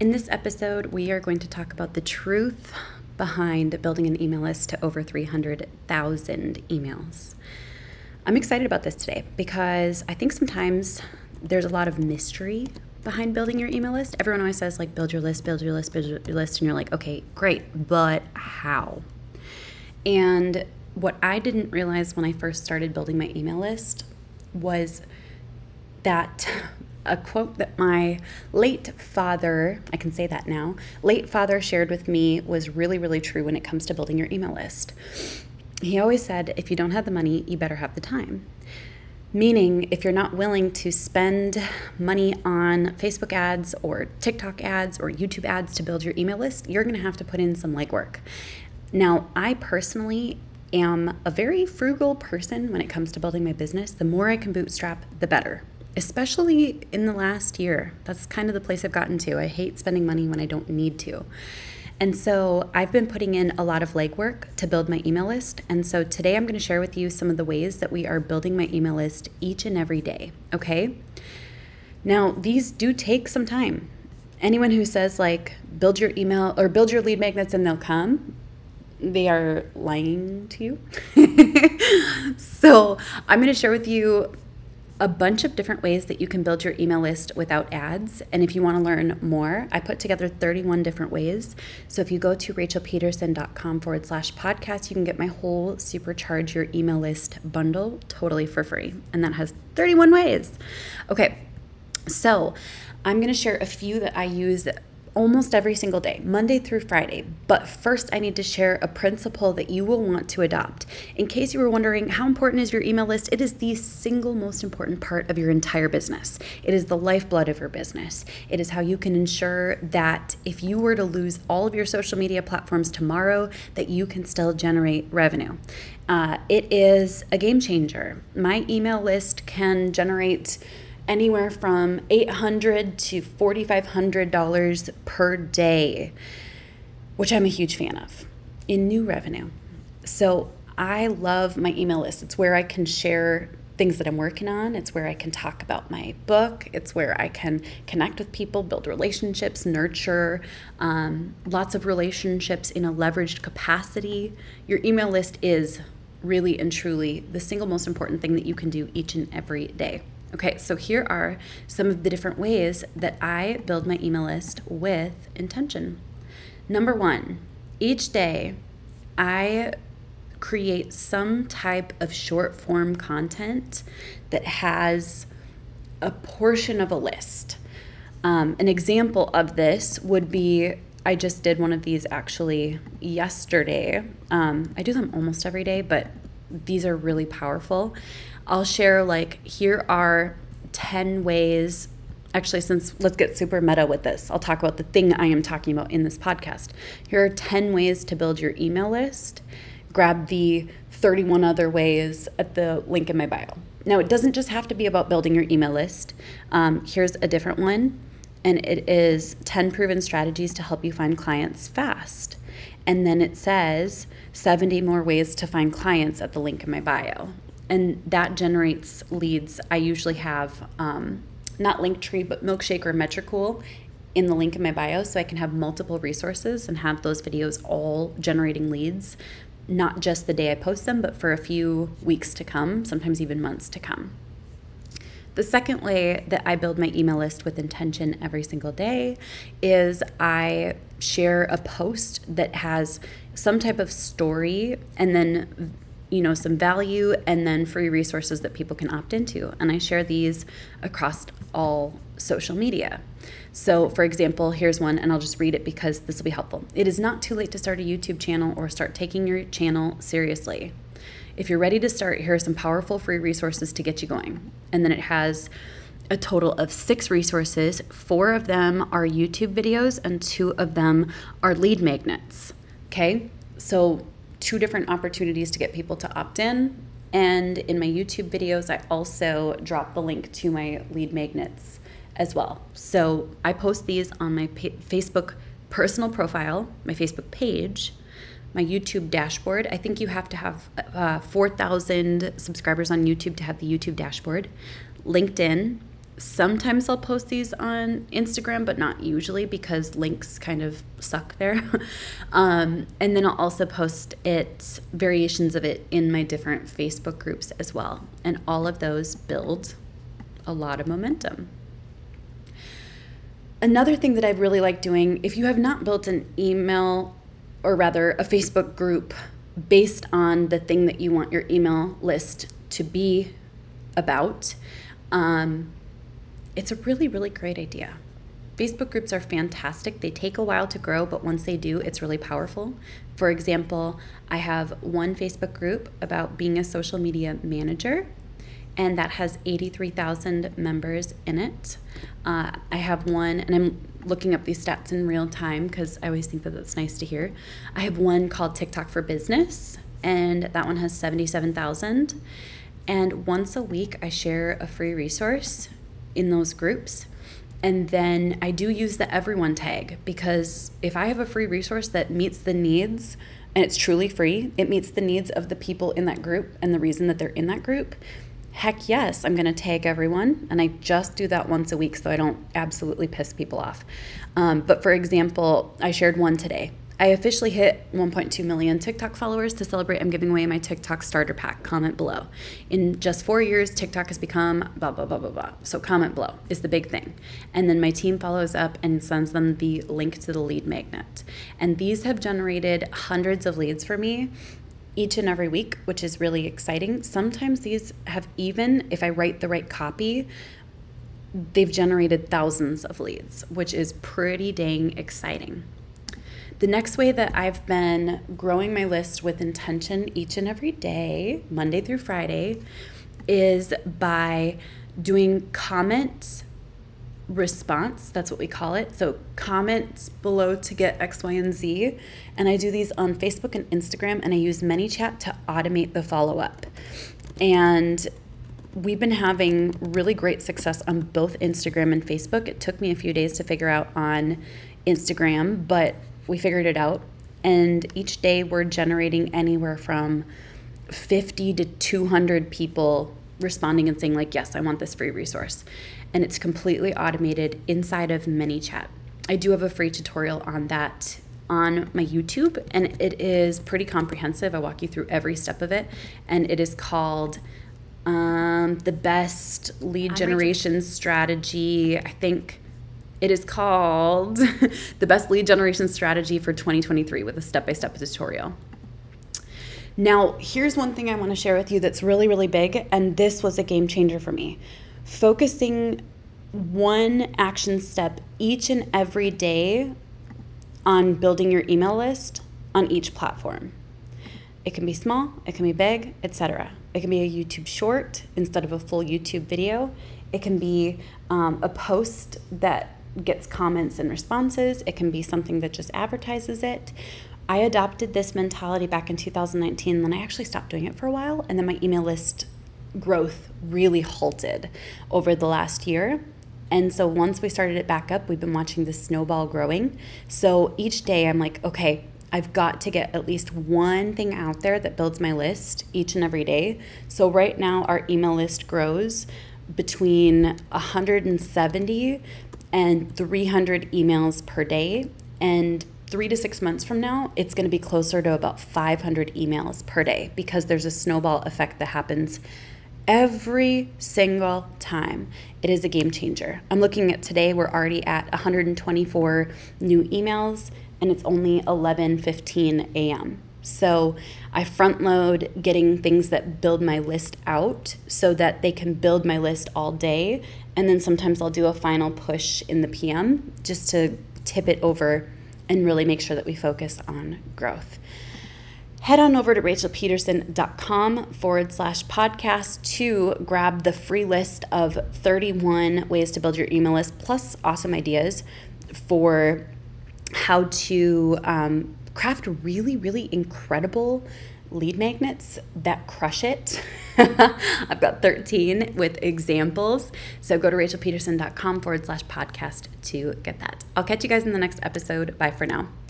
In this episode, we are going to talk about the truth behind building an email list to over 300,000 emails. I'm excited about this today because I think sometimes there's a lot of mystery behind building your email list. Everyone always says, like, build your list, build your list, build your list. And you're like, okay, great, but how? And what I didn't realize when I first started building my email list was that a quote that my late father, I can say that now, late father shared with me was really, really true when it comes to building your email list. He always said, if you don't have the money, you better have the time. Meaning, if you're not willing to spend money on Facebook ads or TikTok ads or YouTube ads to build your email list, you're gonna have to put in some legwork. Now, I personally am a very frugal person when it comes to building my business. The more I can bootstrap, the better especially in the last year. That's kind of the place I've gotten to. I hate spending money when I don't need to. And so I've been putting in a lot of legwork to build my email list. And so today I'm going to share with you some of the ways that we are building my email list each and every day. Okay. Now, these do take some time. Anyone who says, like, build your email or build your lead magnets and they'll come, they are lying to you. so I'm going to share with you a bunch of different ways that you can build your email list without ads. And if you want to learn more, I put together 31 different ways. So if you go to rachelpedersen.com forward slash podcast, you can get my whole supercharge your email list bundle totally for free. And that has 31 ways. Okay, so I'm going to share a few that I use almost every single day, Monday through Friday. But first, I need to share a principle that you will want to adopt. In case you were wondering how important is your email list, it is the single most important part of your entire business. It is the lifeblood of your business. It is how you can ensure that if you were to lose all of your social media platforms tomorrow, that you can still generate revenue. Uh, it is a game changer. My email list can generate anywhere from 800 to $4,500 per day, which I'm a huge fan of in new revenue. So I love my email list. It's where I can share things that I'm working on. It's where I can talk about my book. It's where I can connect with people, build relationships, nurture um, lots of relationships in a leveraged capacity. Your email list is really and truly the single most important thing that you can do each and every day. Okay, so here are some of the different ways that I build my email list with intention. Number one, each day I create some type of short form content that has a portion of a list. Um, an example of this would be I just did one of these actually yesterday. Um, I do them almost every day, but these are really powerful. I'll share like here are 10 ways actually since let's get super meta with this. I'll talk about the thing i am talking about in this podcast. Here are 10 ways to build your email list. Grab the 31 other ways at the link in my bio. Now it doesn't just have to be about building your email list. Um, here's a different one and it is 10 proven strategies to help you find clients fast and then it says 70 more ways to find clients at the link in my bio and that generates leads. I usually have um, not Linktree, but Milkshake or Metricool in the link in my bio so I can have multiple resources and have those videos all generating leads, not just the day I post them, but for a few weeks to come, sometimes even months to come. The second way that I build my email list with intention every single day is I share a post that has some type of story and then you know some value and then free resources that people can opt into. And i share these across all social media. So for example here's one and i'll just read it because this will be helpful. It is not too late to start a youtube channel or start taking your channel seriously if you're ready to start here are some powerful free resources to get you going and then it has a total of six resources four of them are youtube videos and two of them are lead magnets okay so two different opportunities to get people to opt in. And in my YouTube videos, I also drop the link to my lead magnets as well. So I post these on my Facebook personal profile, my Facebook page, my YouTube dashboard. I think you have to have uh, 4,000 subscribers on YouTube to have the YouTube dashboard, LinkedIn, Sometimes I'll post these on Instagram, but not usually because links kind of suck there. um, and then I'll also post it, variations of it, in my different Facebook groups as well. And all of those build a lot of momentum. Another thing that I really like doing, if you have not built an email or rather a Facebook group based on the thing that you want your email list to be about, um, it's a really, really great idea. Facebook groups are fantastic. They take a while to grow, but once they do, it's really powerful. For example, I have one Facebook group about being a social media manager, and that has 83,000 members in it. Uh, I have one, and I'm looking up these stats in real time because I always think that that's nice to hear. I have one called TikTok for Business, and that one has 77,000. And once a week, I share a free resource in those groups. And then I do use the everyone tag because if I have a free resource that meets the needs and it's truly free, it meets the needs of the people in that group and the reason that they're in that group. Heck yes, I'm going to tag everyone. And I just do that once a week so I don't absolutely piss people off. Um, but for example, I shared one today I officially hit 1.2 million TikTok followers to celebrate. I'm giving away my TikTok starter pack. Comment below. In just four years, TikTok has become blah, blah, blah, blah, blah. So comment below is the big thing. And then my team follows up and sends them the link to the lead magnet. And these have generated hundreds of leads for me each and every week, which is really exciting. Sometimes these have even, if I write the right copy, they've generated thousands of leads, which is pretty dang exciting. The next way that I've been growing my list with intention each and every day, Monday through Friday, is by doing comment response. That's what we call it. So, comments below to get X, Y, and Z. And I do these on Facebook and Instagram, and I use ManyChat to automate the follow up. And we've been having really great success on both Instagram and Facebook. It took me a few days to figure out on Instagram, but we figured it out. And each day we're generating anywhere from 50 to 200 people responding and saying, like, yes, I want this free resource. And it's completely automated inside of ManyChat. I do have a free tutorial on that on my YouTube, and it is pretty comprehensive. I walk you through every step of it, and it is called um, the best lead generation strategy. I think it is called The Best Lead Generation Strategy for 2023 with a step by step tutorial. Now, here's one thing I want to share with you that's really, really big, and this was a game changer for me. Focusing one action step each and every day on building your email list on each platform. It can be small, it can be big, etc. It can be a YouTube short instead of a full YouTube video. It can be um, a post that gets comments and responses, it can be something that just advertises it. I adopted this mentality back in 2019, then I actually stopped doing it for a while, and then my email list growth really halted over the last year. And so once we started it back up, we've been watching the snowball growing. So each day I'm like, okay, I've got to get at least one thing out there that builds my list each and every day. So right now our email list grows between 170 and 300 emails per day. And three to six months from now, it's going to be closer to about 500 emails per day because there's a snowball effect that happens every single time. It is a game changer. I'm looking at today, we're already at 124 new emails, and it's only 11:15 a.m. So I front load getting things that build my list out so that they can build my list all day. And then sometimes I'll do a final push in the PM just to tip it over and really make sure that we focus on growth. Head on over to rachelpedersen.com forward slash podcast to grab the free list of 31 ways to build your email list, plus awesome ideas for how to um, craft really, really incredible lead magnets that crush it. I've got 13 with examples. So go to rachelpedersen.com forward slash podcast to get that. I'll catch you guys in the next episode. Bye for now.